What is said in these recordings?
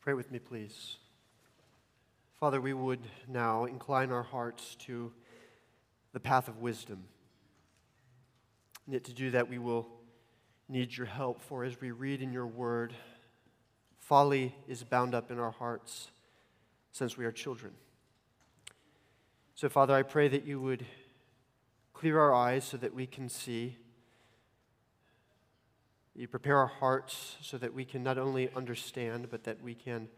Pray with me, please. Father, we would now incline our hearts to the path of wisdom. And yet, to do that, we will need your help, for as we read in your word, folly is bound up in our hearts since we are children. So, Father, I pray that you would clear our eyes so that we can see. You prepare our hearts so that we can not only understand, but that we can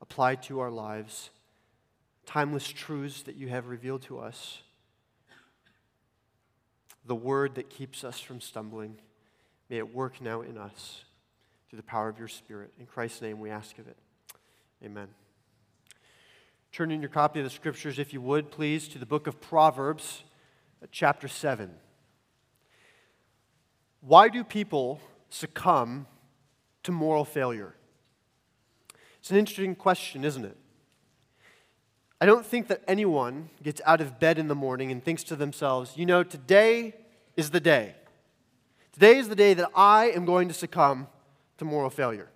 apply to our lives timeless truths that you have revealed to us. The word that keeps us from stumbling, may it work now in us through the power of your Spirit. In Christ's name we ask of it. Amen. Turn in your copy of the scriptures, if you would, please, to the book of Proverbs, chapter 7. Why do people succumb to moral failure? It's an interesting question, isn't it? I don't think that anyone gets out of bed in the morning and thinks to themselves, you know, today is the day. Today is the day that I am going to succumb to moral failure.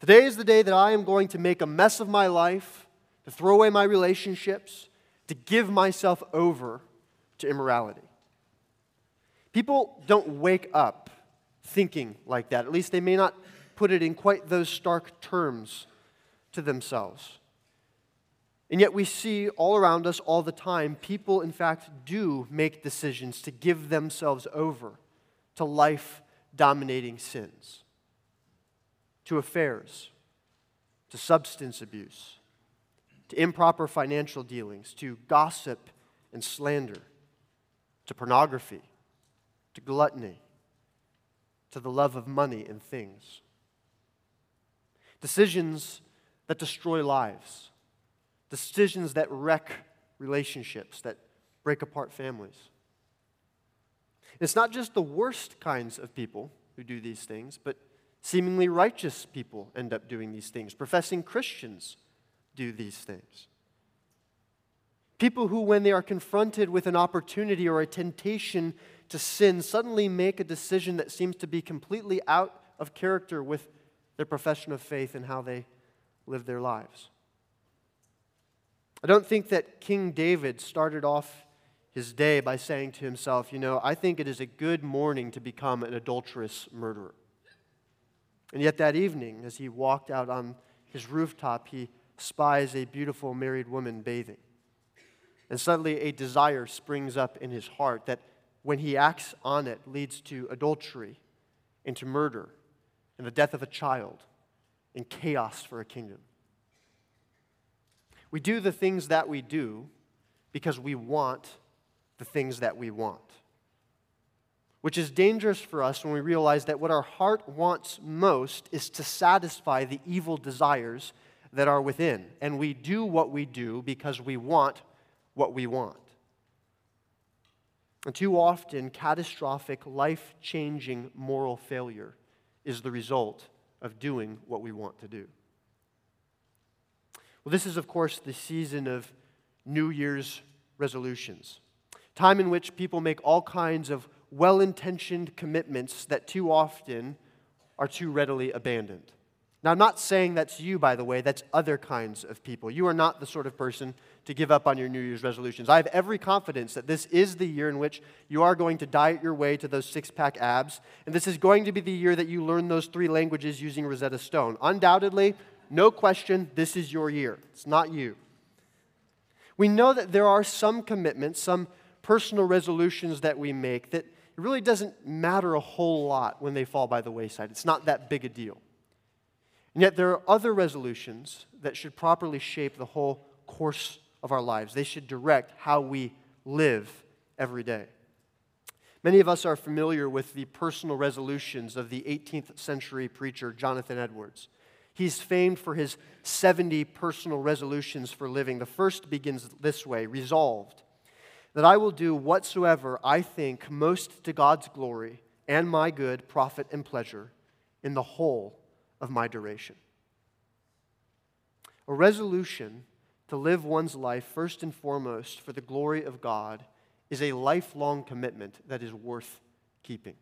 Today is the day that I am going to make a mess of my life to throw away my relationships, to give myself over to immorality. People don't wake up thinking like that. At least they may not put it in quite those stark terms to themselves. And yet, we see all around us all the time, people, in fact, do make decisions to give themselves over to life dominating sins, to affairs, to substance abuse, to improper financial dealings, to gossip and slander, to pornography, to gluttony, to the love of money and things. Decisions that destroy lives, decisions that wreck relationships, that break apart families. It's not just the worst kinds of people who do these things, but seemingly righteous people end up doing these things. Professing Christians do these things. People who, when they are confronted with an opportunity or a temptation to sin, suddenly make a decision that seems to be completely out of character with their profession of faith and how they live their lives. I don't think that King David started off his day by saying to himself, You know, I think it is a good morning to become an adulterous murderer. And yet that evening, as he walked out on his rooftop, he spies a beautiful married woman bathing. And suddenly a desire springs up in his heart that, when he acts on it, leads to adultery, into murder, and the death of a child, and chaos for a kingdom. We do the things that we do because we want the things that we want. Which is dangerous for us when we realize that what our heart wants most is to satisfy the evil desires that are within. And we do what we do because we want what we want. And too often, catastrophic, life changing moral failure is the result of doing what we want to do. Well, this is, of course, the season of New Year's resolutions, time in which people make all kinds of well intentioned commitments that too often are too readily abandoned. Now, I'm not saying that's you, by the way, that's other kinds of people. You are not the sort of person to give up on your New Year's resolutions. I have every confidence that this is the year in which you are going to diet your way to those six pack abs, and this is going to be the year that you learn those three languages using Rosetta Stone. Undoubtedly, no question, this is your year. It's not you. We know that there are some commitments, some personal resolutions that we make that it really doesn't matter a whole lot when they fall by the wayside. It's not that big a deal. And yet, there are other resolutions that should properly shape the whole course of our lives. They should direct how we live every day. Many of us are familiar with the personal resolutions of the 18th century preacher Jonathan Edwards. He's famed for his 70 personal resolutions for living. The first begins this way Resolved that I will do whatsoever I think most to God's glory and my good, profit, and pleasure in the whole of my duration. A resolution to live one's life first and foremost for the glory of God is a lifelong commitment that is worth keeping.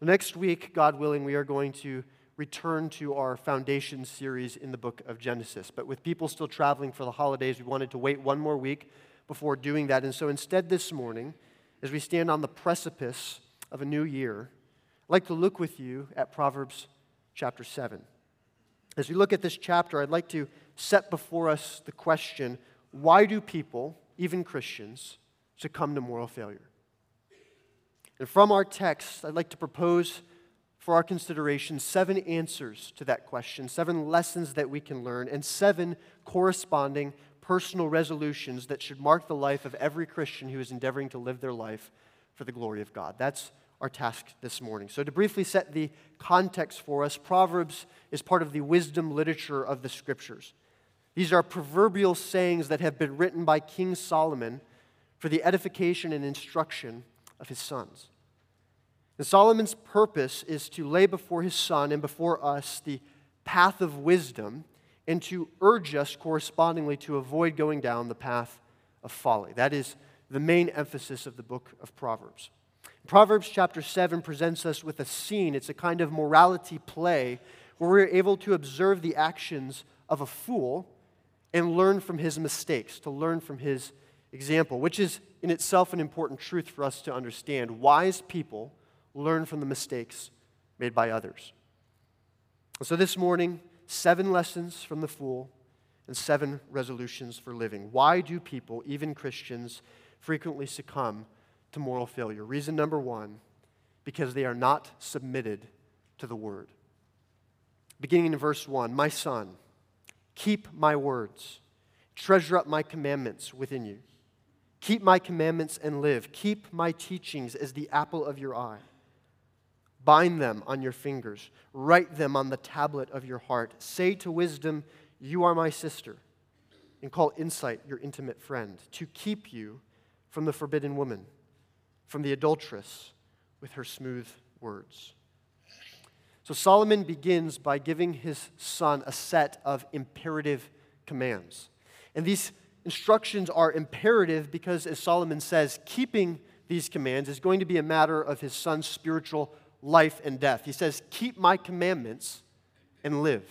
Next week, God willing, we are going to return to our foundation series in the book of Genesis. But with people still traveling for the holidays, we wanted to wait one more week before doing that. And so instead, this morning, as we stand on the precipice of a new year, I'd like to look with you at Proverbs chapter 7. As we look at this chapter, I'd like to set before us the question why do people, even Christians, succumb to moral failure? And from our text, I'd like to propose for our consideration seven answers to that question, seven lessons that we can learn, and seven corresponding personal resolutions that should mark the life of every Christian who is endeavoring to live their life for the glory of God. That's our task this morning. So, to briefly set the context for us, Proverbs is part of the wisdom literature of the scriptures. These are proverbial sayings that have been written by King Solomon for the edification and instruction of his sons. And Solomon's purpose is to lay before his son and before us the path of wisdom and to urge us correspondingly to avoid going down the path of folly. That is the main emphasis of the book of Proverbs. Proverbs chapter 7 presents us with a scene. It's a kind of morality play where we're able to observe the actions of a fool and learn from his mistakes, to learn from his example, which is in itself an important truth for us to understand. Wise people learn from the mistakes made by others. So this morning, seven lessons from the fool and seven resolutions for living. Why do people, even Christians, frequently succumb to moral failure? Reason number one because they are not submitted to the word. Beginning in verse 1 My son, keep my words, treasure up my commandments within you. Keep my commandments and live. Keep my teachings as the apple of your eye. Bind them on your fingers, write them on the tablet of your heart. Say to wisdom, You are my sister, and call insight your intimate friend, to keep you from the forbidden woman, from the adulteress with her smooth words. So Solomon begins by giving his son a set of imperative commands. And these instructions are imperative because, as Solomon says, keeping these commands is going to be a matter of his son's spiritual life and death. He says, Keep my commandments and live.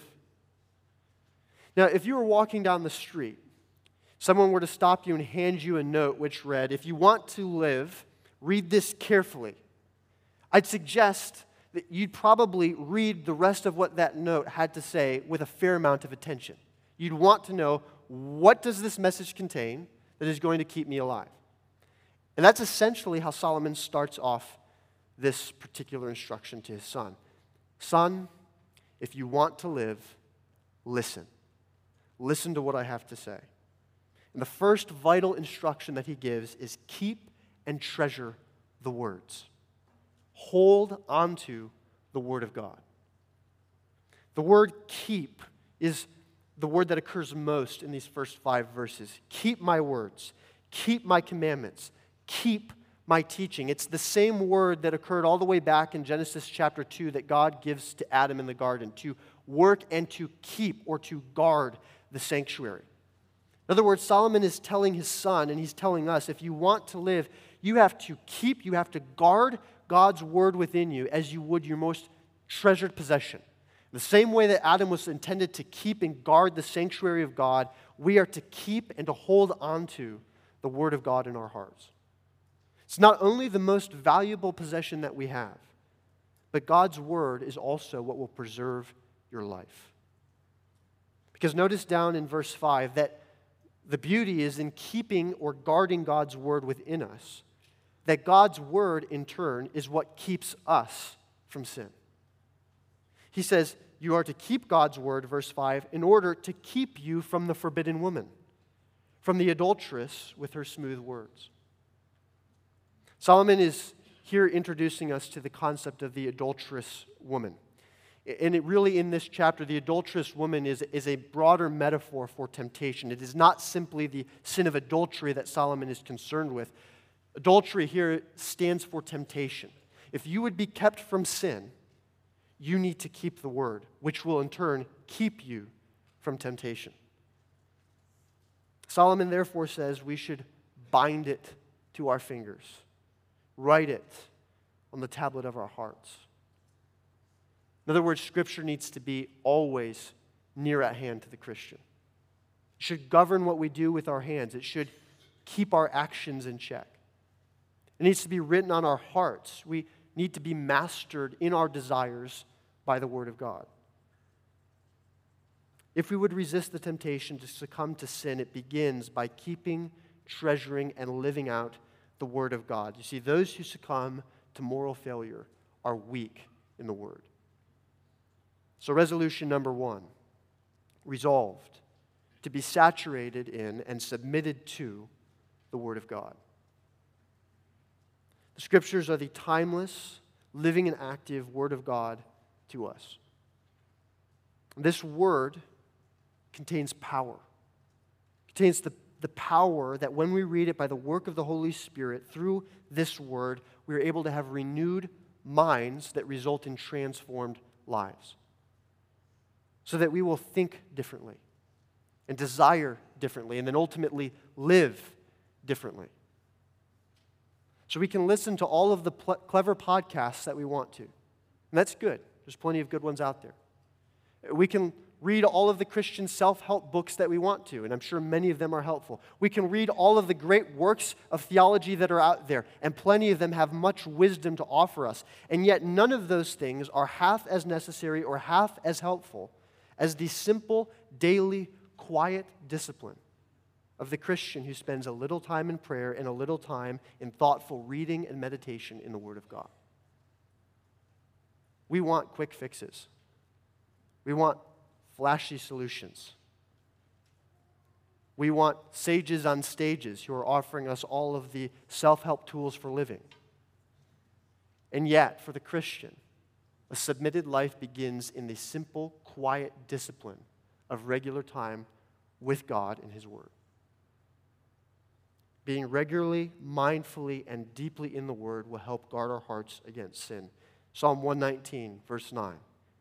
Now, if you were walking down the street, someone were to stop you and hand you a note which read, If you want to live, read this carefully. I'd suggest that you'd probably read the rest of what that note had to say with a fair amount of attention. You'd want to know what does this message contain that is going to keep me alive? And that's essentially how Solomon starts off this particular instruction to his son Son, if you want to live, listen. Listen to what I have to say. And the first vital instruction that he gives is keep and treasure the words. Hold onto the word of God. The word keep is the word that occurs most in these first five verses. Keep my words, keep my commandments, keep my teaching. It's the same word that occurred all the way back in Genesis chapter 2 that God gives to Adam in the garden to work and to keep or to guard the sanctuary. In other words, Solomon is telling his son, and he's telling us if you want to live, you have to keep, you have to guard God's word within you as you would your most treasured possession. The same way that Adam was intended to keep and guard the sanctuary of God, we are to keep and to hold on to the Word of God in our hearts. It's not only the most valuable possession that we have, but God's Word is also what will preserve your life. Because notice down in verse 5 that the beauty is in keeping or guarding God's Word within us, that God's Word, in turn, is what keeps us from sin. He says, you are to keep God's word, verse 5, in order to keep you from the forbidden woman, from the adulteress with her smooth words. Solomon is here introducing us to the concept of the adulterous woman. And it really, in this chapter, the adulterous woman is, is a broader metaphor for temptation. It is not simply the sin of adultery that Solomon is concerned with. Adultery here stands for temptation. If you would be kept from sin, you need to keep the word, which will in turn keep you from temptation. Solomon therefore says we should bind it to our fingers, write it on the tablet of our hearts. In other words, Scripture needs to be always near at hand to the Christian. It should govern what we do with our hands, it should keep our actions in check. It needs to be written on our hearts. We need to be mastered in our desires by the Word of God. If we would resist the temptation to succumb to sin, it begins by keeping, treasuring, and living out the Word of God. You see, those who succumb to moral failure are weak in the Word. So, resolution number one resolved to be saturated in and submitted to the Word of God. The Scriptures are the timeless, living, and active Word of God to us. This Word contains power, it contains the, the power that when we read it by the work of the Holy Spirit through this Word, we are able to have renewed minds that result in transformed lives. So that we will think differently and desire differently and then ultimately live differently. So we can listen to all of the pl- clever podcasts that we want to. And that's good. There's plenty of good ones out there. We can read all of the Christian self help books that we want to, and I'm sure many of them are helpful. We can read all of the great works of theology that are out there, and plenty of them have much wisdom to offer us. And yet, none of those things are half as necessary or half as helpful as the simple, daily, quiet discipline of the Christian who spends a little time in prayer and a little time in thoughtful reading and meditation in the Word of God. We want quick fixes. We want flashy solutions. We want sages on stages who are offering us all of the self help tools for living. And yet, for the Christian, a submitted life begins in the simple, quiet discipline of regular time with God and His Word. Being regularly, mindfully, and deeply in the Word will help guard our hearts against sin. Psalm 119, verse 9.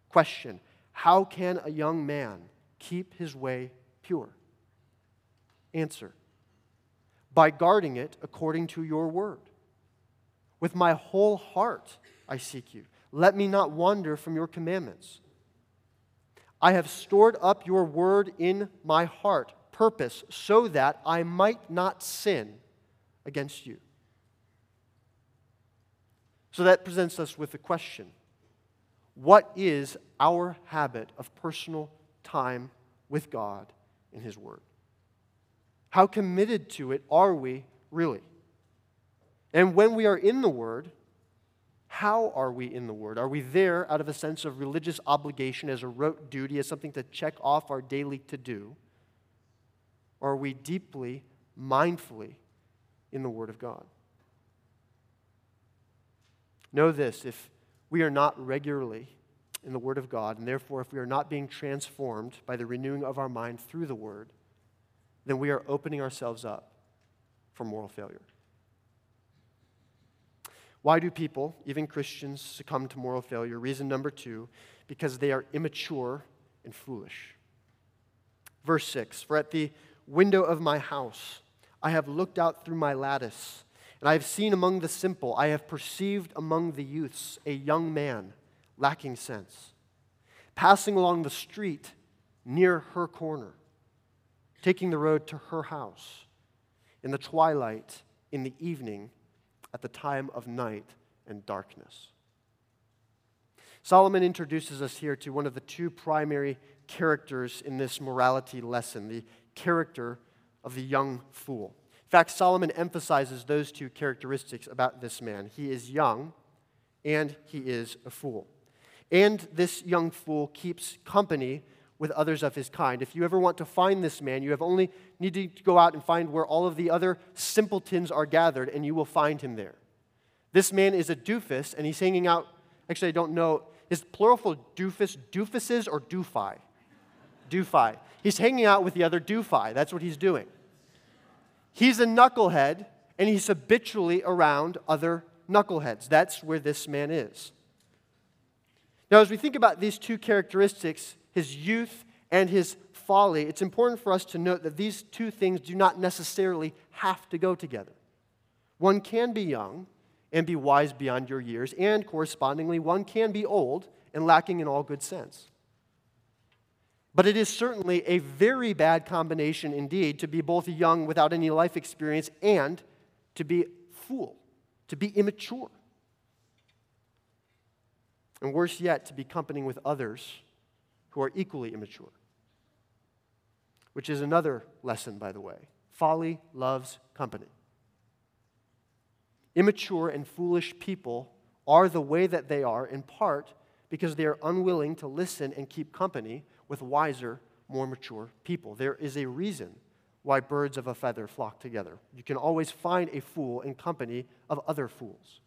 Question How can a young man keep his way pure? Answer By guarding it according to your word. With my whole heart I seek you. Let me not wander from your commandments. I have stored up your word in my heart purpose so that I might not sin against you. So that presents us with the question What is our habit of personal time with God in His Word? How committed to it are we really? And when we are in the Word, how are we in the Word? Are we there out of a sense of religious obligation as a rote duty, as something to check off our daily to do? Are we deeply, mindfully in the Word of God? Know this if we are not regularly in the Word of God, and therefore if we are not being transformed by the renewing of our mind through the Word, then we are opening ourselves up for moral failure. Why do people, even Christians, succumb to moral failure? Reason number two because they are immature and foolish. Verse 6 For at the window of my house. I have looked out through my lattice, and I have seen among the simple, I have perceived among the youths a young man lacking sense, passing along the street near her corner, taking the road to her house, in the twilight, in the evening, at the time of night and darkness. Solomon introduces us here to one of the two primary characters in this morality lesson the character of the young fool. In fact, Solomon emphasizes those two characteristics about this man. He is young and he is a fool. And this young fool keeps company with others of his kind. If you ever want to find this man, you have only need to go out and find where all of the other simpletons are gathered, and you will find him there. This man is a doofus, and he's hanging out. Actually, I don't know. Is plural for doofus doofuses or doofi? Doofi. He's hanging out with the other doofi. That's what he's doing. He's a knucklehead, and he's habitually around other knuckleheads. That's where this man is. Now, as we think about these two characteristics, his youth and his folly, it's important for us to note that these two things do not necessarily have to go together. One can be young and be wise beyond your years, and correspondingly, one can be old and lacking in all good sense. But it is certainly a very bad combination indeed to be both young without any life experience and to be fool, to be immature. And worse yet, to be company with others who are equally immature. Which is another lesson, by the way. Folly loves company. Immature and foolish people are the way that they are in part because they are unwilling to listen and keep company with wiser, more mature people. There is a reason why birds of a feather flock together. You can always find a fool in company of other fools.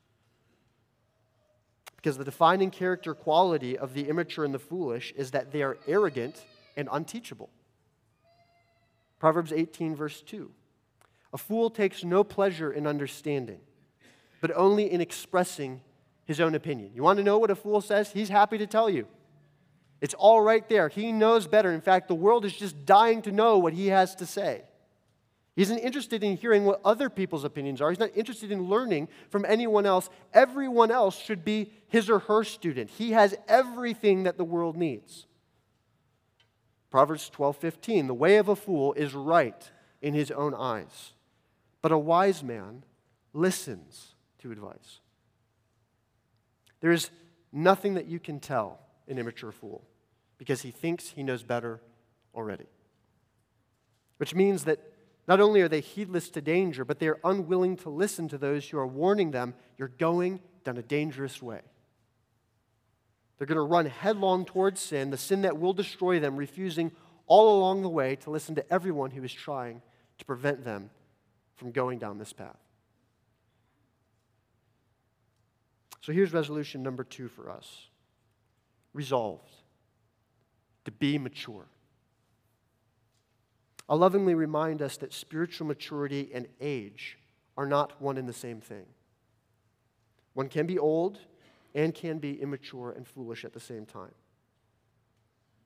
Because the defining character quality of the immature and the foolish is that they are arrogant and unteachable. Proverbs 18, verse 2. A fool takes no pleasure in understanding, but only in expressing his own opinion. You want to know what a fool says? He's happy to tell you. It's all right there. He knows better. In fact, the world is just dying to know what he has to say. He isn't interested in hearing what other people's opinions are. He's not interested in learning from anyone else. Everyone else should be his or her student. He has everything that the world needs. Proverbs 12:15 The way of a fool is right in his own eyes, but a wise man listens to advice. There is nothing that you can tell an immature fool because he thinks he knows better already. Which means that not only are they heedless to danger, but they are unwilling to listen to those who are warning them you're going down a dangerous way. They're going to run headlong towards sin, the sin that will destroy them, refusing all along the way to listen to everyone who is trying to prevent them from going down this path. So here's resolution number two for us resolved to be mature. I'll lovingly remind us that spiritual maturity and age are not one and the same thing. One can be old and can be immature and foolish at the same time.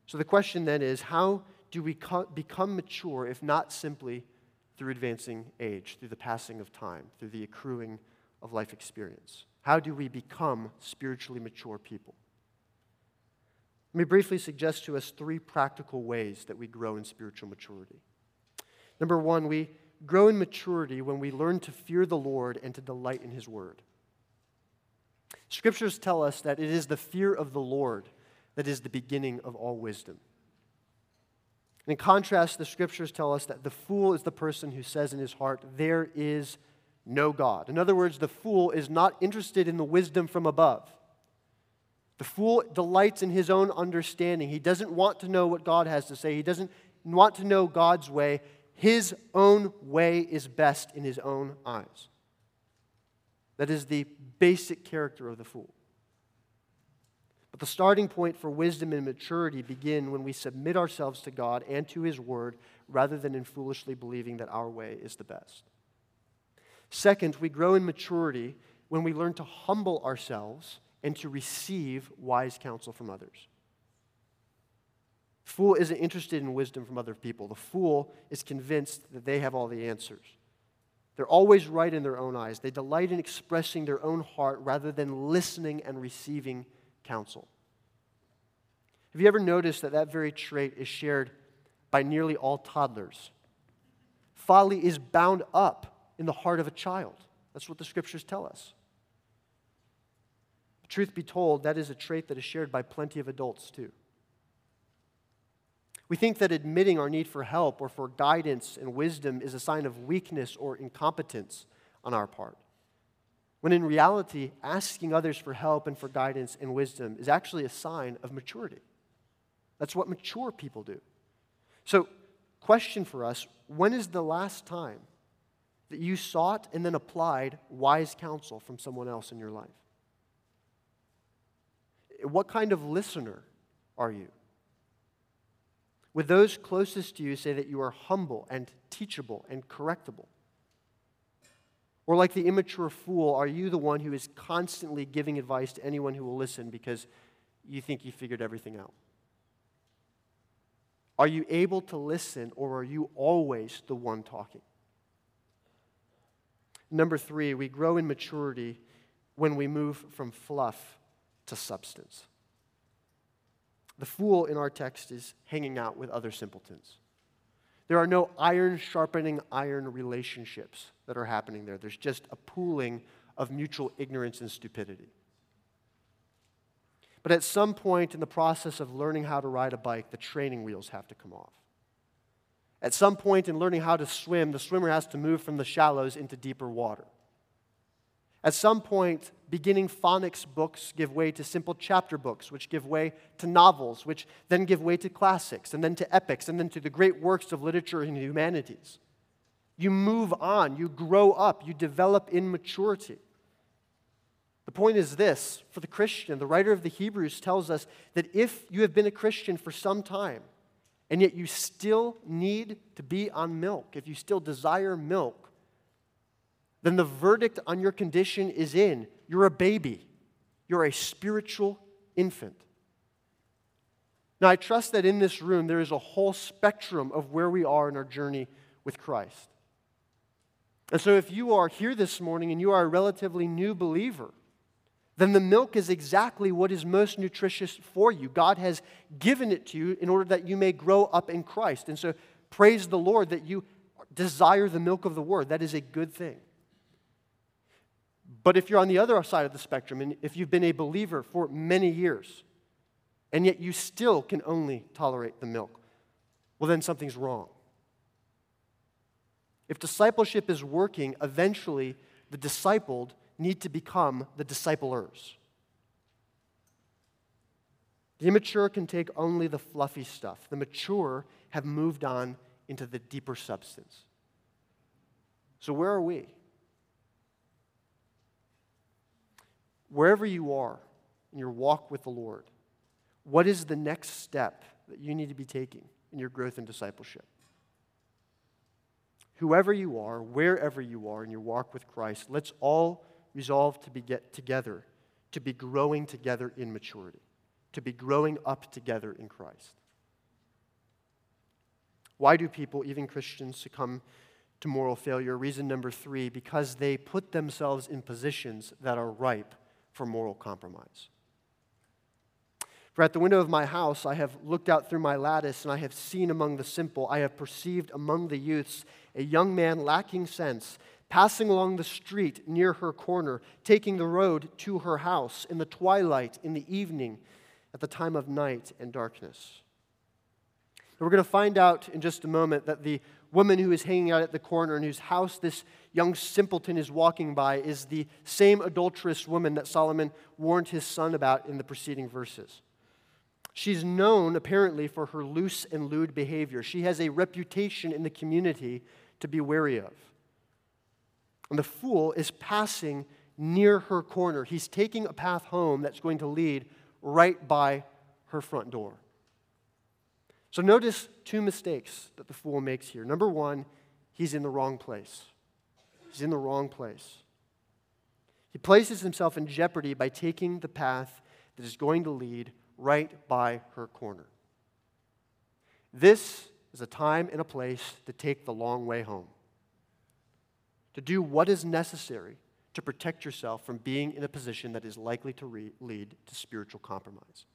So the question then is how do we become mature if not simply through advancing age, through the passing of time, through the accruing of life experience? How do we become spiritually mature people? Let me briefly suggest to us three practical ways that we grow in spiritual maturity. Number one, we grow in maturity when we learn to fear the Lord and to delight in His Word. Scriptures tell us that it is the fear of the Lord that is the beginning of all wisdom. In contrast, the Scriptures tell us that the fool is the person who says in his heart, There is no God. In other words, the fool is not interested in the wisdom from above. The fool delights in his own understanding. He doesn't want to know what God has to say, he doesn't want to know God's way. His own way is best in his own eyes. That is the basic character of the fool. But the starting point for wisdom and maturity begin when we submit ourselves to God and to his word rather than in foolishly believing that our way is the best. Second, we grow in maturity when we learn to humble ourselves and to receive wise counsel from others. The fool isn't interested in wisdom from other people. The fool is convinced that they have all the answers. They're always right in their own eyes. They delight in expressing their own heart rather than listening and receiving counsel. Have you ever noticed that that very trait is shared by nearly all toddlers? Folly is bound up in the heart of a child. That's what the scriptures tell us. Truth be told, that is a trait that is shared by plenty of adults too. We think that admitting our need for help or for guidance and wisdom is a sign of weakness or incompetence on our part. When in reality, asking others for help and for guidance and wisdom is actually a sign of maturity. That's what mature people do. So, question for us when is the last time that you sought and then applied wise counsel from someone else in your life? What kind of listener are you? Would those closest to you say that you are humble and teachable and correctable? Or, like the immature fool, are you the one who is constantly giving advice to anyone who will listen because you think you figured everything out? Are you able to listen, or are you always the one talking? Number three, we grow in maturity when we move from fluff to substance. The fool in our text is hanging out with other simpletons. There are no iron sharpening iron relationships that are happening there. There's just a pooling of mutual ignorance and stupidity. But at some point in the process of learning how to ride a bike, the training wheels have to come off. At some point in learning how to swim, the swimmer has to move from the shallows into deeper water. At some point, beginning phonics books give way to simple chapter books, which give way to novels, which then give way to classics, and then to epics, and then to the great works of literature and humanities. You move on, you grow up, you develop in maturity. The point is this for the Christian, the writer of the Hebrews tells us that if you have been a Christian for some time, and yet you still need to be on milk, if you still desire milk, then the verdict on your condition is in. You're a baby, you're a spiritual infant. Now, I trust that in this room there is a whole spectrum of where we are in our journey with Christ. And so, if you are here this morning and you are a relatively new believer, then the milk is exactly what is most nutritious for you. God has given it to you in order that you may grow up in Christ. And so, praise the Lord that you desire the milk of the word. That is a good thing. But if you're on the other side of the spectrum, and if you've been a believer for many years, and yet you still can only tolerate the milk, well, then something's wrong. If discipleship is working, eventually the discipled need to become the disciplers. The immature can take only the fluffy stuff. The mature have moved on into the deeper substance. So, where are we? Wherever you are in your walk with the Lord, what is the next step that you need to be taking in your growth and discipleship? Whoever you are, wherever you are in your walk with Christ, let's all resolve to be get together, to be growing together in maturity, to be growing up together in Christ. Why do people, even Christians, succumb to moral failure? Reason number three because they put themselves in positions that are ripe for moral compromise. For at the window of my house I have looked out through my lattice, and I have seen among the simple, I have perceived among the youths a young man lacking sense, passing along the street near her corner, taking the road to her house in the twilight, in the evening, at the time of night and darkness. We're going to find out in just a moment that the woman who is hanging out at the corner and whose house this young simpleton is walking by is the same adulterous woman that Solomon warned his son about in the preceding verses. She's known, apparently, for her loose and lewd behavior. She has a reputation in the community to be wary of. And the fool is passing near her corner. He's taking a path home that's going to lead right by her front door. So notice two mistakes that the fool makes here. Number one, he's in the wrong place. He's in the wrong place. He places himself in jeopardy by taking the path that is going to lead right by her corner. This is a time and a place to take the long way home, to do what is necessary to protect yourself from being in a position that is likely to re- lead to spiritual compromise.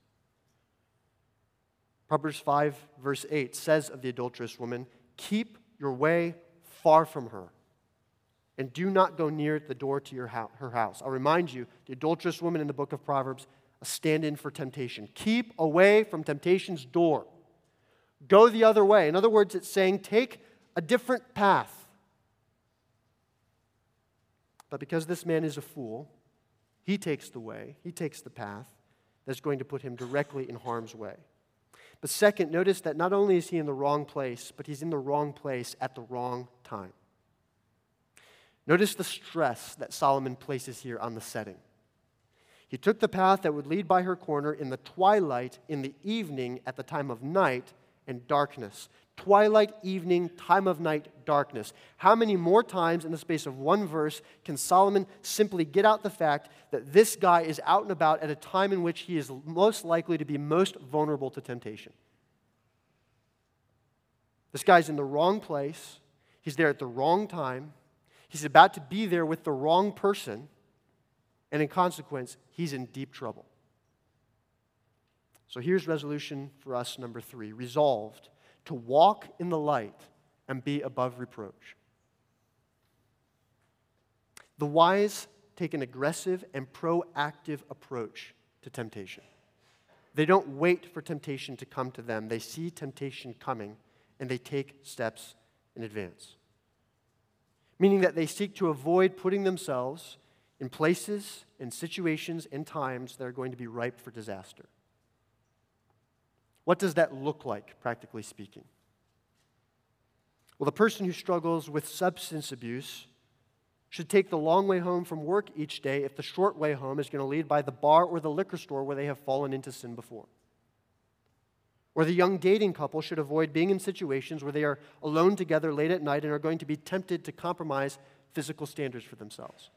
Proverbs 5, verse 8 says of the adulterous woman, Keep your way far from her, and do not go near the door to your ho- her house. I'll remind you, the adulterous woman in the book of Proverbs, a stand in for temptation. Keep away from temptation's door. Go the other way. In other words, it's saying take a different path. But because this man is a fool, he takes the way, he takes the path that's going to put him directly in harm's way. But second, notice that not only is he in the wrong place, but he's in the wrong place at the wrong time. Notice the stress that Solomon places here on the setting. He took the path that would lead by her corner in the twilight, in the evening, at the time of night and darkness. Twilight, evening, time of night, darkness. How many more times in the space of one verse can Solomon simply get out the fact that this guy is out and about at a time in which he is most likely to be most vulnerable to temptation? This guy's in the wrong place, he's there at the wrong time, he's about to be there with the wrong person, and in consequence, he's in deep trouble. So here's resolution for us number three resolved to walk in the light and be above reproach. The wise take an aggressive and proactive approach to temptation. They don't wait for temptation to come to them, they see temptation coming and they take steps in advance. Meaning that they seek to avoid putting themselves in places and situations and times that are going to be ripe for disaster. What does that look like, practically speaking? Well, the person who struggles with substance abuse should take the long way home from work each day if the short way home is going to lead by the bar or the liquor store where they have fallen into sin before. Or the young dating couple should avoid being in situations where they are alone together late at night and are going to be tempted to compromise physical standards for themselves.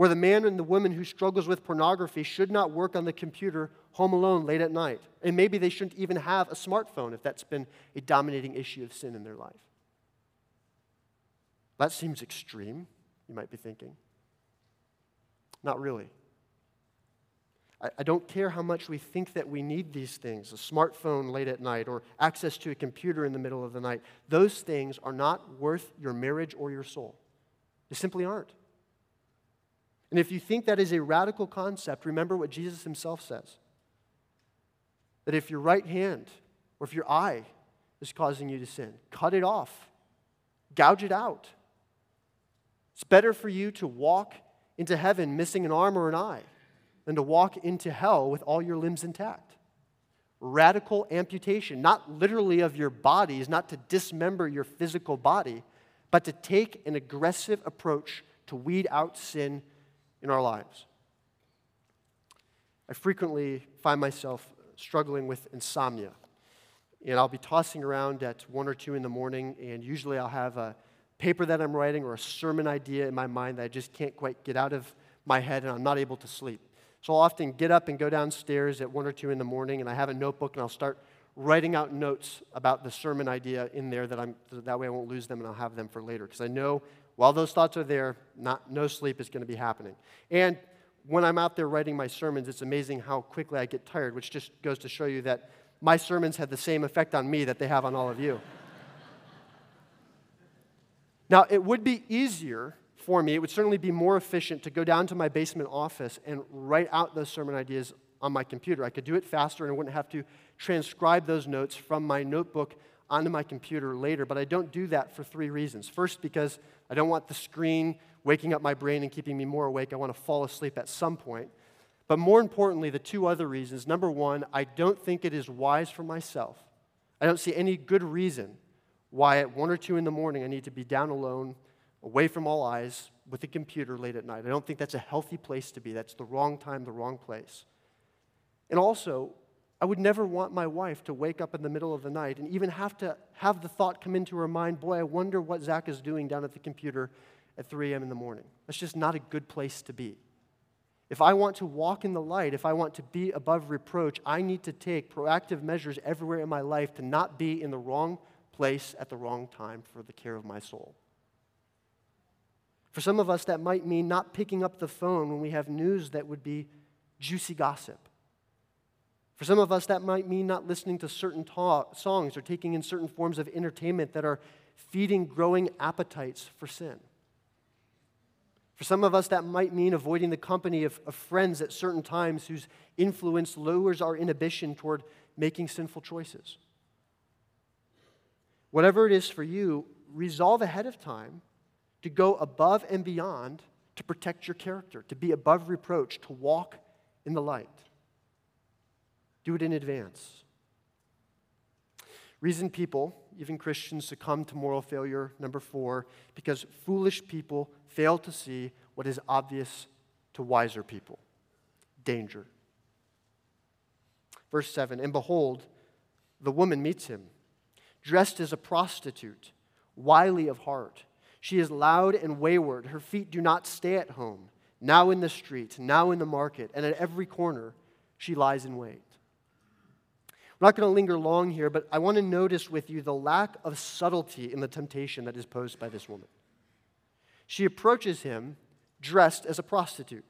Or the man and the woman who struggles with pornography should not work on the computer home alone late at night. And maybe they shouldn't even have a smartphone if that's been a dominating issue of sin in their life. That seems extreme, you might be thinking. Not really. I don't care how much we think that we need these things a smartphone late at night or access to a computer in the middle of the night. Those things are not worth your marriage or your soul. They simply aren't. And if you think that is a radical concept, remember what Jesus himself says that if your right hand or if your eye is causing you to sin, cut it off, gouge it out. It's better for you to walk into heaven missing an arm or an eye than to walk into hell with all your limbs intact. Radical amputation, not literally of your bodies, not to dismember your physical body, but to take an aggressive approach to weed out sin in our lives. I frequently find myself struggling with insomnia. And I'll be tossing around at one or two in the morning, and usually I'll have a paper that I'm writing or a sermon idea in my mind that I just can't quite get out of my head and I'm not able to sleep. So I'll often get up and go downstairs at one or two in the morning and I have a notebook and I'll start writing out notes about the sermon idea in there that I'm that way I won't lose them and I'll have them for later because I know while those thoughts are there, not no sleep is going to be happening. And when I'm out there writing my sermons, it's amazing how quickly I get tired, which just goes to show you that my sermons have the same effect on me that they have on all of you. Now, it would be easier for me, it would certainly be more efficient to go down to my basement office and write out those sermon ideas on my computer. I could do it faster and I wouldn't have to transcribe those notes from my notebook onto my computer later, but I don't do that for three reasons. First, because I don't want the screen waking up my brain and keeping me more awake. I want to fall asleep at some point. But more importantly, the two other reasons number one, I don't think it is wise for myself. I don't see any good reason why at one or two in the morning I need to be down alone, away from all eyes, with a computer late at night. I don't think that's a healthy place to be. That's the wrong time, the wrong place. And also, I would never want my wife to wake up in the middle of the night and even have to have the thought come into her mind, boy, I wonder what Zach is doing down at the computer at 3 a.m. in the morning. That's just not a good place to be. If I want to walk in the light, if I want to be above reproach, I need to take proactive measures everywhere in my life to not be in the wrong place at the wrong time for the care of my soul. For some of us, that might mean not picking up the phone when we have news that would be juicy gossip. For some of us, that might mean not listening to certain ta- songs or taking in certain forms of entertainment that are feeding growing appetites for sin. For some of us, that might mean avoiding the company of, of friends at certain times whose influence lowers our inhibition toward making sinful choices. Whatever it is for you, resolve ahead of time to go above and beyond to protect your character, to be above reproach, to walk in the light. Do it in advance. Reason people, even Christians, succumb to moral failure, number four, because foolish people fail to see what is obvious to wiser people danger. Verse 7 And behold, the woman meets him dressed as a prostitute, wily of heart. She is loud and wayward. Her feet do not stay at home. Now in the street, now in the market, and at every corner, she lies in wait. I'm not going to linger long here, but I want to notice with you the lack of subtlety in the temptation that is posed by this woman. She approaches him dressed as a prostitute.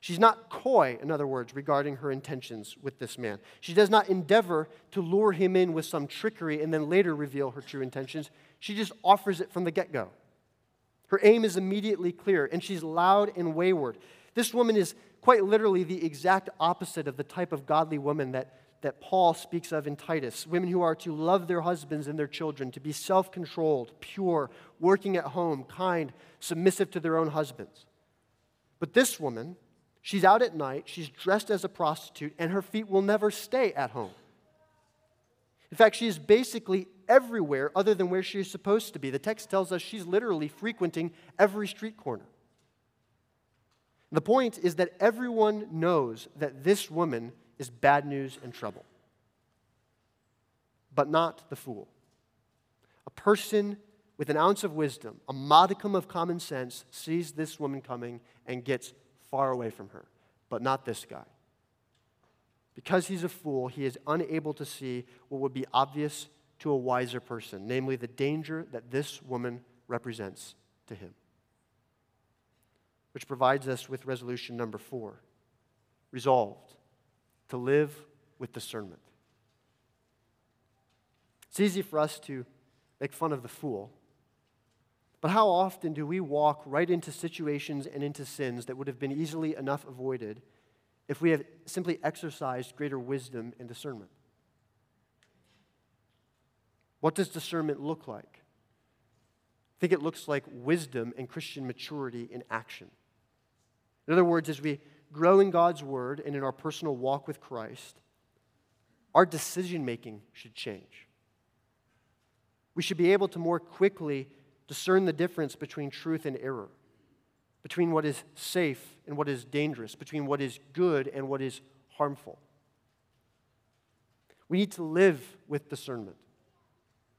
She's not coy, in other words, regarding her intentions with this man. She does not endeavor to lure him in with some trickery and then later reveal her true intentions. She just offers it from the get go. Her aim is immediately clear, and she's loud and wayward. This woman is quite literally the exact opposite of the type of godly woman that, that Paul speaks of in Titus women who are to love their husbands and their children, to be self controlled, pure, working at home, kind, submissive to their own husbands. But this woman, She's out at night, she's dressed as a prostitute, and her feet will never stay at home. In fact, she is basically everywhere other than where she is supposed to be. The text tells us she's literally frequenting every street corner. The point is that everyone knows that this woman is bad news and trouble, but not the fool. A person with an ounce of wisdom, a modicum of common sense, sees this woman coming and gets far away from her, but not this guy. Because he's a fool, he is unable to see what would be obvious to a wiser person, namely the danger that this woman represents to him. Which provides us with resolution number four resolved to live with discernment. It's easy for us to make fun of the fool but how often do we walk right into situations and into sins that would have been easily enough avoided if we have simply exercised greater wisdom and discernment? What does discernment look like? I think it looks like wisdom and Christian maturity in action. In other words, as we grow in God's word and in our personal walk with Christ, our decision making should change. We should be able to more quickly discern the difference between truth and error, between what is safe and what is dangerous, between what is good and what is harmful. We need to live with discernment.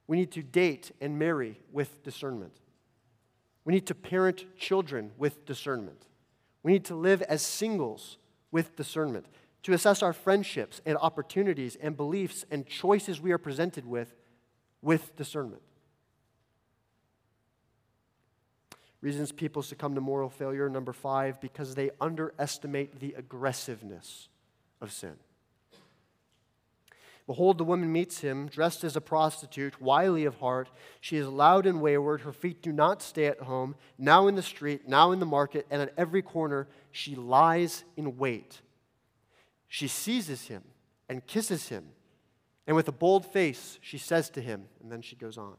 We need to date and marry with discernment. We need to parent children with discernment. We need to live as singles with discernment, to assess our friendships and opportunities and beliefs and choices we are presented with with discernment. Reasons people succumb to moral failure, number five, because they underestimate the aggressiveness of sin. Behold, the woman meets him, dressed as a prostitute, wily of heart. She is loud and wayward. Her feet do not stay at home. Now in the street, now in the market, and at every corner, she lies in wait. She seizes him and kisses him. And with a bold face, she says to him, and then she goes on.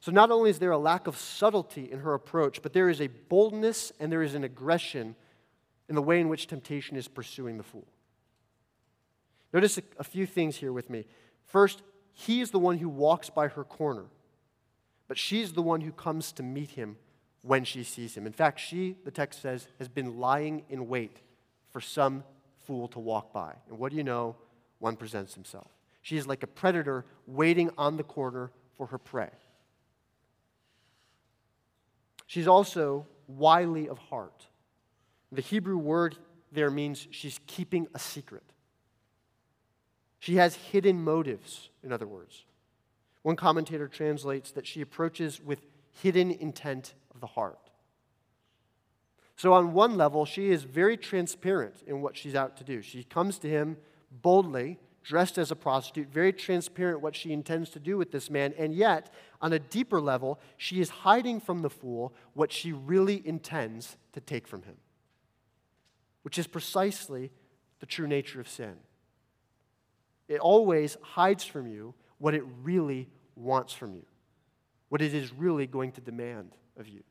So not only is there a lack of subtlety in her approach, but there is a boldness and there is an aggression in the way in which temptation is pursuing the fool. Notice a, few things here with me. First, he is the one who walks by her corner, but she's the one who comes to meet him when she sees him. In fact, she, the text says, has been lying in wait for some fool to walk by. And what do you know? One presents himself. She is like a predator waiting on the corner for her prey. She's also wily of heart. The Hebrew word there means she's keeping a secret. She has hidden motives, in other words. One commentator translates that she approaches with hidden intent of the heart. So, on one level, she is very transparent in what she's out to do. She comes to him boldly dressed as a prostitute, very transparent what she intends to do with this man, and yet, on a deeper level, she is hiding from the fool what she really intends to take from him, which is precisely the true nature of sin. It always hides from you what it really wants from you, what it is really going to demand of you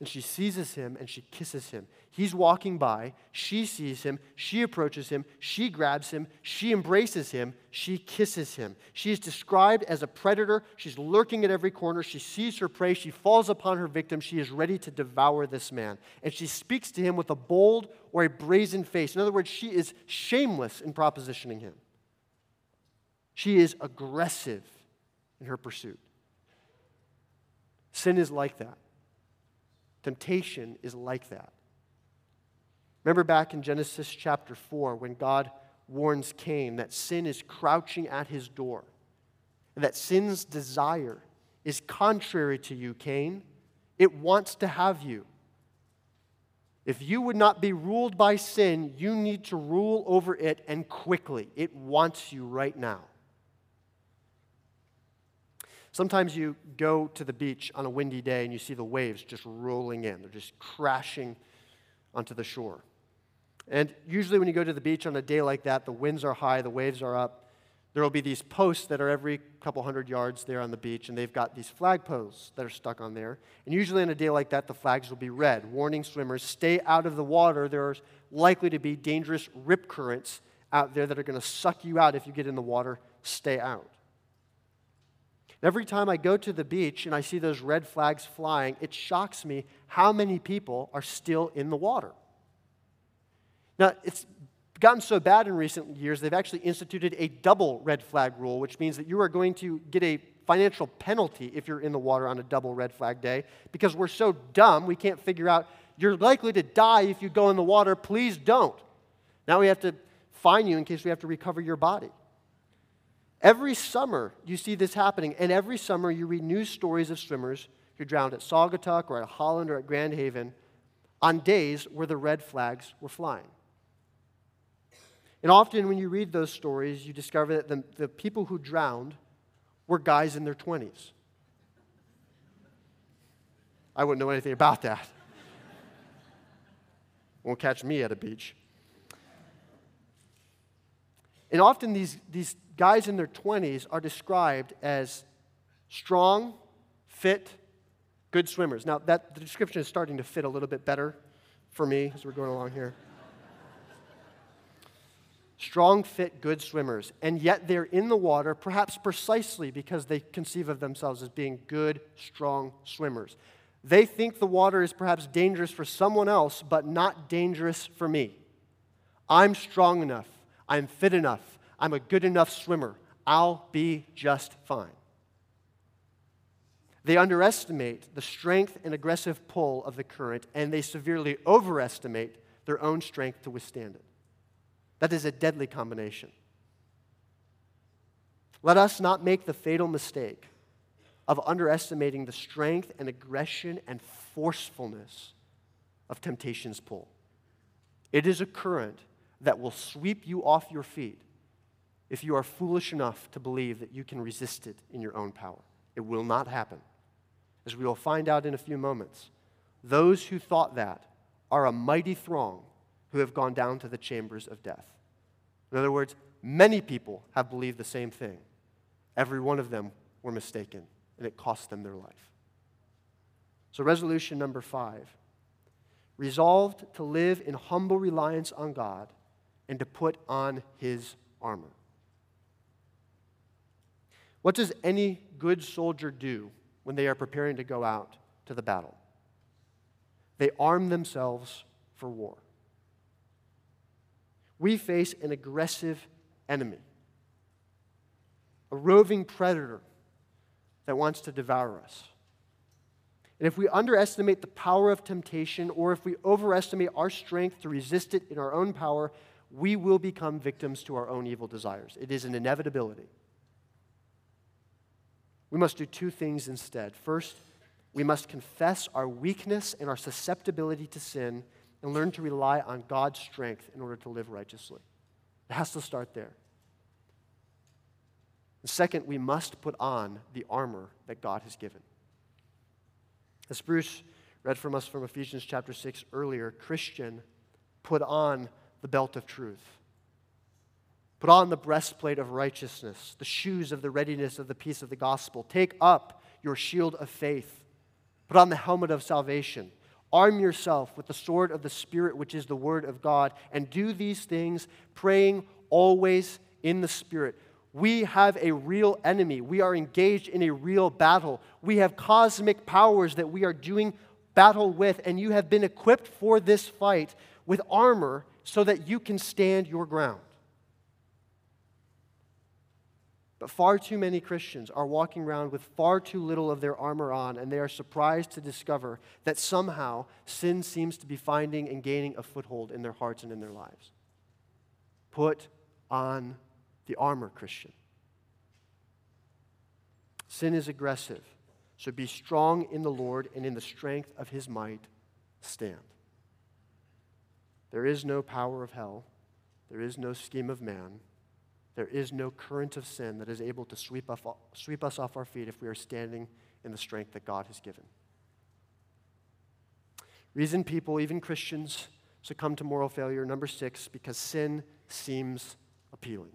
and she seizes him and she kisses him. He's walking by. She sees him. She approaches him. She grabs him. She embraces him. She kisses him. She is described as a predator. She's lurking at every corner. She sees her prey. She falls upon her victim. She is ready to devour this man. And she speaks to him with a bold or a brazen face. In other words, she is shameless in propositioning him. She is aggressive in her pursuit. Sin is like that. Temptation is like that. Remember back in Genesis chapter 4 when God warns Cain that sin is crouching at his door, and that sin's desire is contrary to you, Cain. It wants to have you. If you would not be ruled by sin, you need to rule over it and quickly. It wants you right now. Sometimes you go to the beach on a windy day and you see the waves just rolling in. They're just crashing onto the shore. And usually, when you go to the beach on a day like that, the winds are high, the waves are up. There will be these posts that are every couple hundred yards there on the beach, and they've got these flag posts that are stuck on there. And usually, on a day like that, the flags will be red, warning swimmers stay out of the water. There's likely to be dangerous rip currents out there that are going to suck you out if you get in the water. Stay out. Every time I go to the beach and I see those red flags flying, it shocks me how many people are still in the water. Now, it's gotten so bad in recent years, they've actually instituted a double red flag rule, which means that you are going to get a financial penalty if you're in the water on a double red flag day because we're so dumb we can't figure out you're likely to die if you go in the water. Please don't. Now we have to fine you in case we have to recover your body. Every summer, you see this happening, and every summer, you read news stories of swimmers who drowned at Saugatuck or at Holland or at Grand Haven on days where the red flags were flying. And often, when you read those stories, you discover that the, the people who drowned were guys in their 20s. I wouldn't know anything about that. Won't catch me at a beach. And often, these, these guys in their 20s are described as strong, fit, good swimmers. Now, that, the description is starting to fit a little bit better for me as we're going along here. strong, fit, good swimmers. And yet they're in the water, perhaps precisely because they conceive of themselves as being good, strong swimmers. They think the water is perhaps dangerous for someone else, but not dangerous for me. I'm strong enough. I'm fit enough. I'm a good enough swimmer. I'll be just fine. They underestimate the strength and aggressive pull of the current, and they severely overestimate their own strength to withstand it. That is a deadly combination. Let us not make the fatal mistake of underestimating the strength and aggression and forcefulness of temptation's pull. It is a current that will sweep you off your feet if you are foolish enough to believe that you can resist it in your own power. It will not happen. As we will find out in a few moments, those who thought that are a mighty throng who have gone down to the chambers of death. In other words, many people have believed the same thing. Every one of them were mistaken, and it cost them their life. So, resolution number five resolved to live in humble reliance on God and to put on his armor. What does any good soldier do when they are preparing to go out to the battle? They arm themselves for war. We face an aggressive enemy, a roving predator that wants to devour us. And if we underestimate the power of temptation, or if we overestimate our strength to resist it in our own power, we will become victims to our own evil desires. It is an inevitability. We must do two things instead. First, we must confess our weakness and our susceptibility to sin and learn to rely on God's strength in order to live righteously. It has to start there. And second, we must put on the armor that God has given. As Bruce read from us from Ephesians chapter 6 earlier, Christian, put on the belt of truth. Put on the breastplate of righteousness, the shoes of the readiness of the peace of the gospel. Take up your shield of faith. Put on the helmet of salvation. Arm yourself with the sword of the Spirit, which is the word of God, and do these things, praying always in the Spirit. We have a real enemy. We are engaged in a real battle. We have cosmic powers that we are doing battle with, and you have been equipped for this fight with armor so that you can stand your ground. But far too many Christians are walking around with far too little of their armor on, and they are surprised to discover that somehow sin seems to be finding and gaining a foothold in their hearts and in their lives. Put on the armor, Christian. Sin is aggressive, so be strong in the Lord and in the strength of his might, stand. There is no power of hell, there is no scheme of man, there is no current of sin that is able to sweep, off, sweep us off our feet if we are standing in the strength that God has given. Reason people, even Christians, succumb to moral failure. Number six, because sin seems appealing.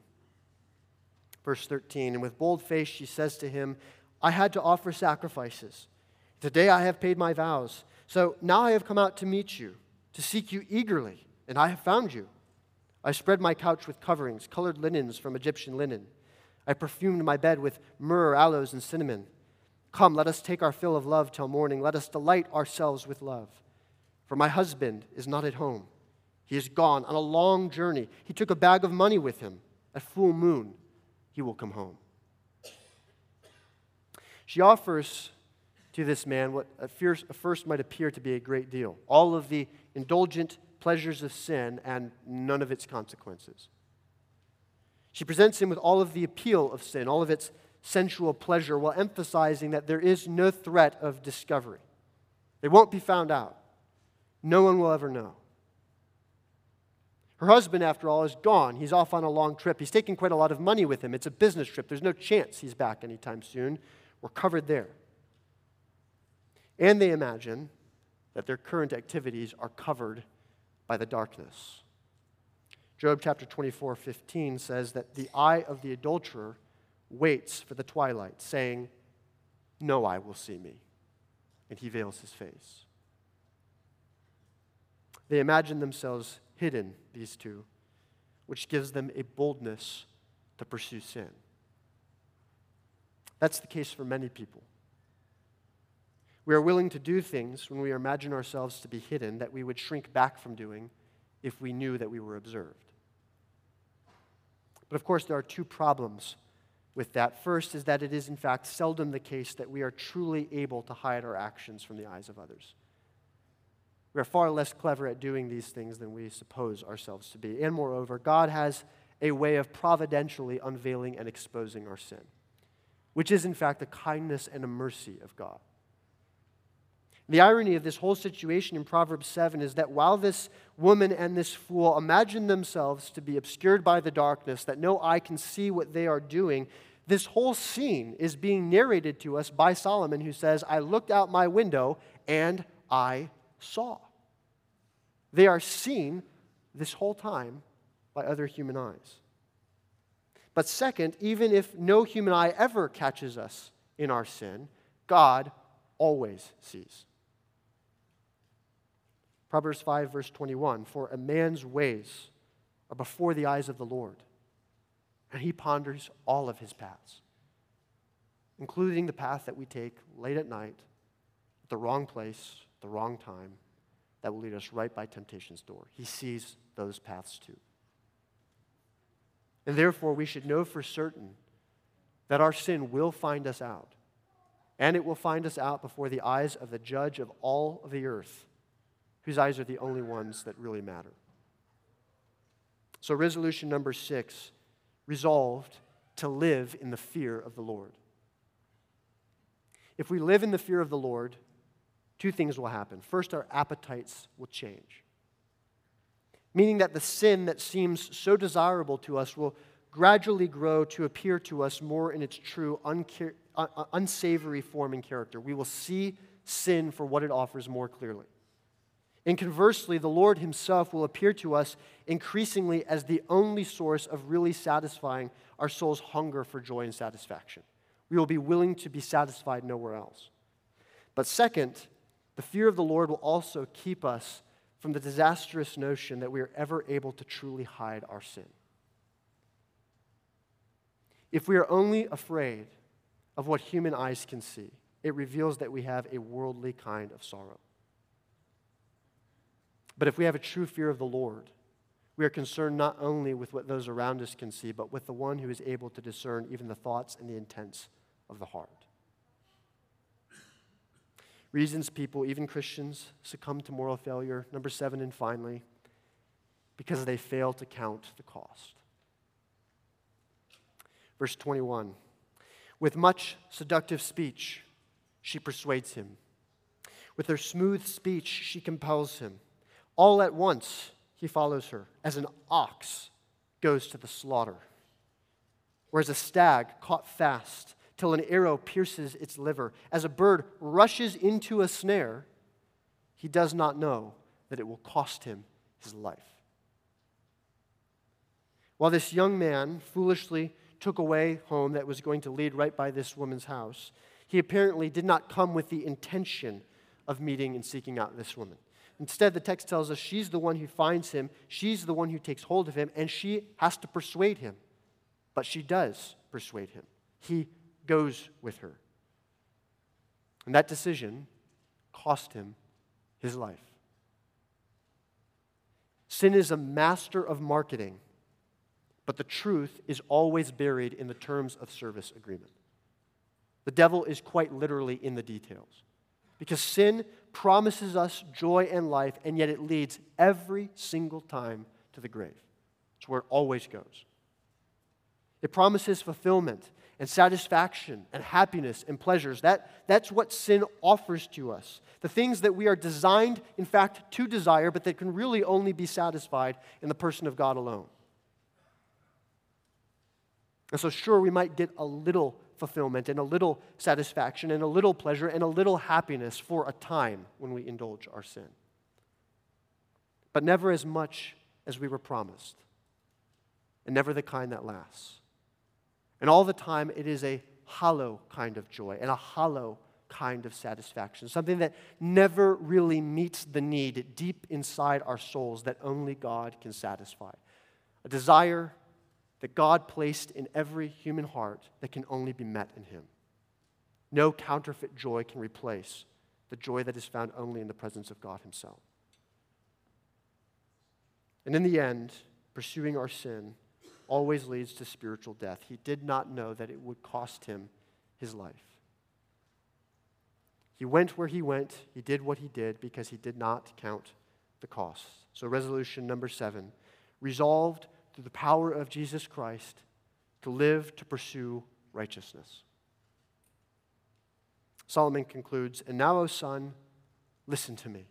Verse 13, and with bold face she says to him, I had to offer sacrifices. Today I have paid my vows. So now I have come out to meet you, to seek you eagerly, and I have found you. I spread my couch with coverings, colored linens from Egyptian linen. I perfumed my bed with myrrh, aloes, and cinnamon. Come, let us take our fill of love till morning. Let us delight ourselves with love. For my husband is not at home. He is gone on a long journey. He took a bag of money with him. At full moon, he will come home. She offers to this man what at first might appear to be a great deal all of the indulgent pleasures of sin and none of its consequences. She presents him with all of the appeal of sin, all of its sensual pleasure, while emphasizing that there is no threat of discovery. They won't be found out. No one will ever know. Her husband, after all, is gone. He's off on a long trip. He's taking quite a lot of money with him. It's a business trip. There's no chance he's back anytime soon. We're covered there. And they imagine that their current activities are covered by the darkness. Job chapter 24, 15 says that the eye of the adulterer waits for the twilight, saying, No eye will see me. And he veils his face. They imagine themselves hidden, these two, which gives them a boldness to pursue sin. That's the case for many people. We are willing to do things when we imagine ourselves to be hidden that we would shrink back from doing if we knew that we were observed. But of course, there are two problems with that. First is that it is, in fact, seldom the case that we are truly able to hide our actions from the eyes of others. We are far less clever at doing these things than we suppose ourselves to be. And moreover, God has a way of providentially unveiling and exposing our sin, which is, in fact, a kindness and a mercy of God. The irony of this whole situation in Proverbs 7 is that while this woman and this fool imagine themselves to be obscured by the darkness, that no eye can see what they are doing, this whole scene is being narrated to us by Solomon, who says, I looked out my window and I saw. They are seen this whole time by other human eyes. But second, even if no human eye ever catches us in our sin, God always sees. Proverbs 5, verse 21 For a man's ways are before the eyes of the Lord, and he ponders all of his paths, including the path that we take late at night, at the wrong place, the wrong time, that will lead us right by temptation's door. He sees those paths too. And therefore, we should know for certain that our sin will find us out. And it will find us out before the eyes of the judge of all of the earth, whose eyes are the only ones that really matter. So, resolution number six resolved to live in the fear of the Lord. If we live in the fear of the Lord, two things will happen. First, our appetites will change, meaning that the sin that seems so desirable to us will gradually grow to appear to us more in its true unsavory form and character. We will see sin for what it offers more clearly. And conversely, the Lord Himself will appear to us increasingly as the only source of really satisfying our soul's hunger for joy and satisfaction. We will be willing to be satisfied nowhere else. But second, the fear of the Lord will also keep us from the disastrous notion that we are ever able to truly hide our sin. If we are only afraid of what human eyes can see, it reveals that we have a worldly kind of sorrow. But if we have a true fear of the Lord, we are concerned not only with what those around us can see, but with the one who is able to discern even the thoughts and the intents of the heart. Reasons people, even Christians, succumb to moral failure. Number seven, and finally, because they fail to count the cost. Verse 21 With much seductive speech, she persuades him. With her smooth speech, she compels him. All at once, he follows her as an ox goes to the slaughter, or as a stag caught fast till an arrow pierces its liver, as a bird rushes into a snare, he does not know that it will cost him his life. While this young man foolishly took away home that was going to lead right by this woman's house, he apparently did not come with the intention of meeting and seeking out this woman. Instead, the text tells us she's the one who finds him, she's the one who takes hold of him, and she has to persuade him. But she does persuade him. He goes with her. And that decision cost him his life. Sin is a master of marketing, but the truth is always buried in the terms of service agreement. The devil is quite literally in the details. Because sin promises us joy and life, and yet it leads every single time to the grave. It's where it always goes. It promises fulfillment and satisfaction and happiness and pleasures. That, that's what sin offers to us. The things that we are designed, in fact, to desire, but that can really only be satisfied in the person of God alone. And so, sure, we might get a little fulfillment and a little satisfaction and a little pleasure and a little happiness for a time when we indulge our sin. But never as much as we were promised, and never the kind that lasts. And all the time, it is a hollow kind of joy and a hollow kind of satisfaction, something that never really meets the need deep inside our souls that only God can satisfy. A desire that God placed in every human heart that can only be met in Him. No counterfeit joy can replace the joy that is found only in the presence of God Himself. And in the end, pursuing our sin always leads to spiritual death. He did not know that it would cost him his life. He went where he went, he did what he did because he did not count the cost. So, resolution number seven resolved through the power of Jesus Christ to live to pursue righteousness. Solomon concludes, And now, O son, listen to me.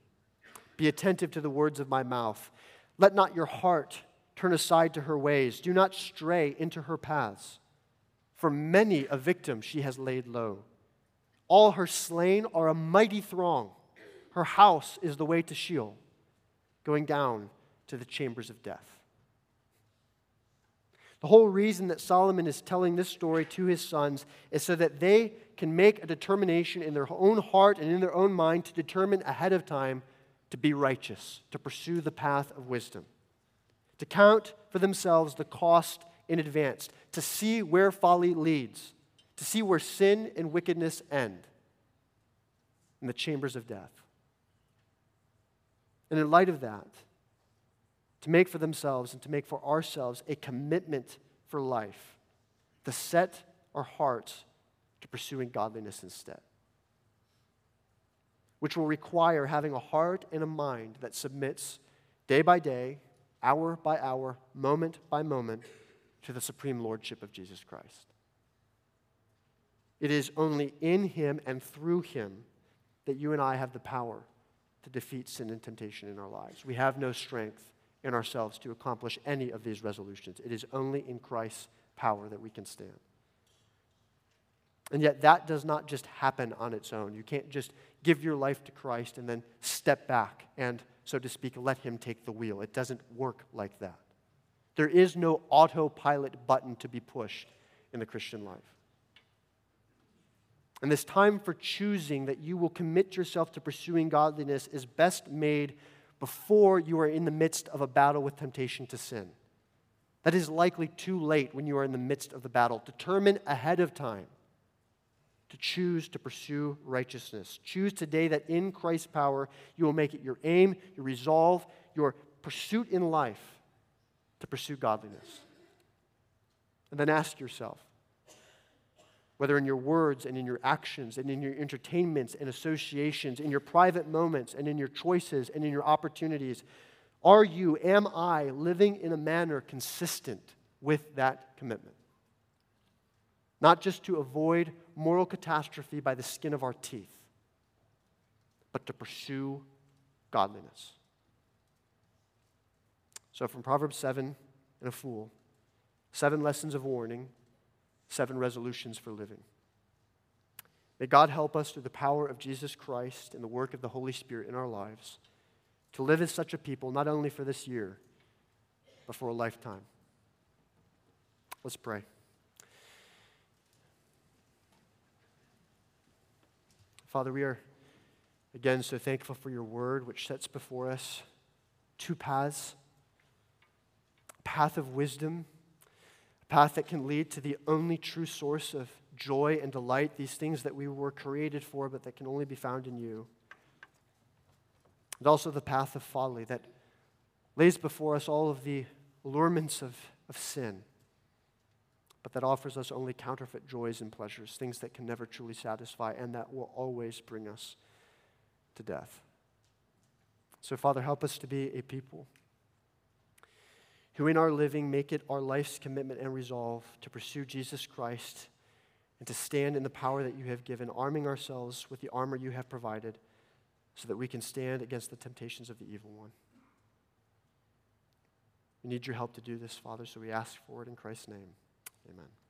Be attentive to the words of my mouth. Let not your heart turn aside to her ways. Do not stray into her paths. For many a victim she has laid low. All her slain are a mighty throng. Her house is the way to Sheol, going down to the chambers of death. The whole reason that Solomon is telling this story to his sons is so that they can make a determination in their own heart and in their own mind to determine ahead of time to be righteous, to pursue the path of wisdom, to count for themselves the cost in advance, to see where folly leads, to see where sin and wickedness end in the chambers of death. And in light of that, to make for themselves and to make for ourselves a commitment for life, to set our hearts to pursuing godliness instead. Which will require having a heart and a mind that submits day by day, hour by hour, moment by moment to the supreme lordship of Jesus Christ. It is only in Him and through Him that you and I have the power to defeat sin and temptation in our lives. We have no strength in ourselves to accomplish any of these resolutions. It is only in Christ's power that we can stand. And yet, that does not just happen on its own. You can't just give your life to Christ and then step back and, so to speak, let Him take the wheel. It doesn't work like that. There is no autopilot button to be pushed in the Christian life. And this time for choosing that you will commit yourself to pursuing godliness is best made before you are in the midst of a battle with temptation to sin. That is likely too late when you are in the midst of the battle. Determine ahead of time to choose to pursue righteousness. Choose today that in Christ's power, you will make it your aim, your resolve, your pursuit in life to pursue godliness. And then ask yourself whether in your words and in your actions and in your entertainments and associations, in your private moments and in your choices and in your opportunities, are you, am I, living in a manner consistent with that commitment? Not just to avoid moral catastrophe by the skin of our teeth, but to pursue godliness. So, from Proverbs 7 and a fool, seven lessons of warning, seven resolutions for living. May God help us through the power of Jesus Christ and the work of the Holy Spirit in our lives to live as such a people, not only for this year, but for a lifetime. Let's pray. Father, we are again so thankful for your word, which sets before us two paths path of wisdom, path that can lead to the only true source of joy and delight, these things that we were created for, but that can only be found in you. And also the path of folly that lays before us all of the allurements of, of sin but that offers us only counterfeit joys and pleasures, things that can never truly satisfy and that will always bring us to death. So, Father, help us to be a people who in our living make it our life's commitment and resolve to pursue Jesus Christ and to stand in the power that you have given, arming ourselves with the armor you have provided so that we can stand against the temptations of the evil one. We need your help to do this, Father, so we ask for it in Christ's name. Amen.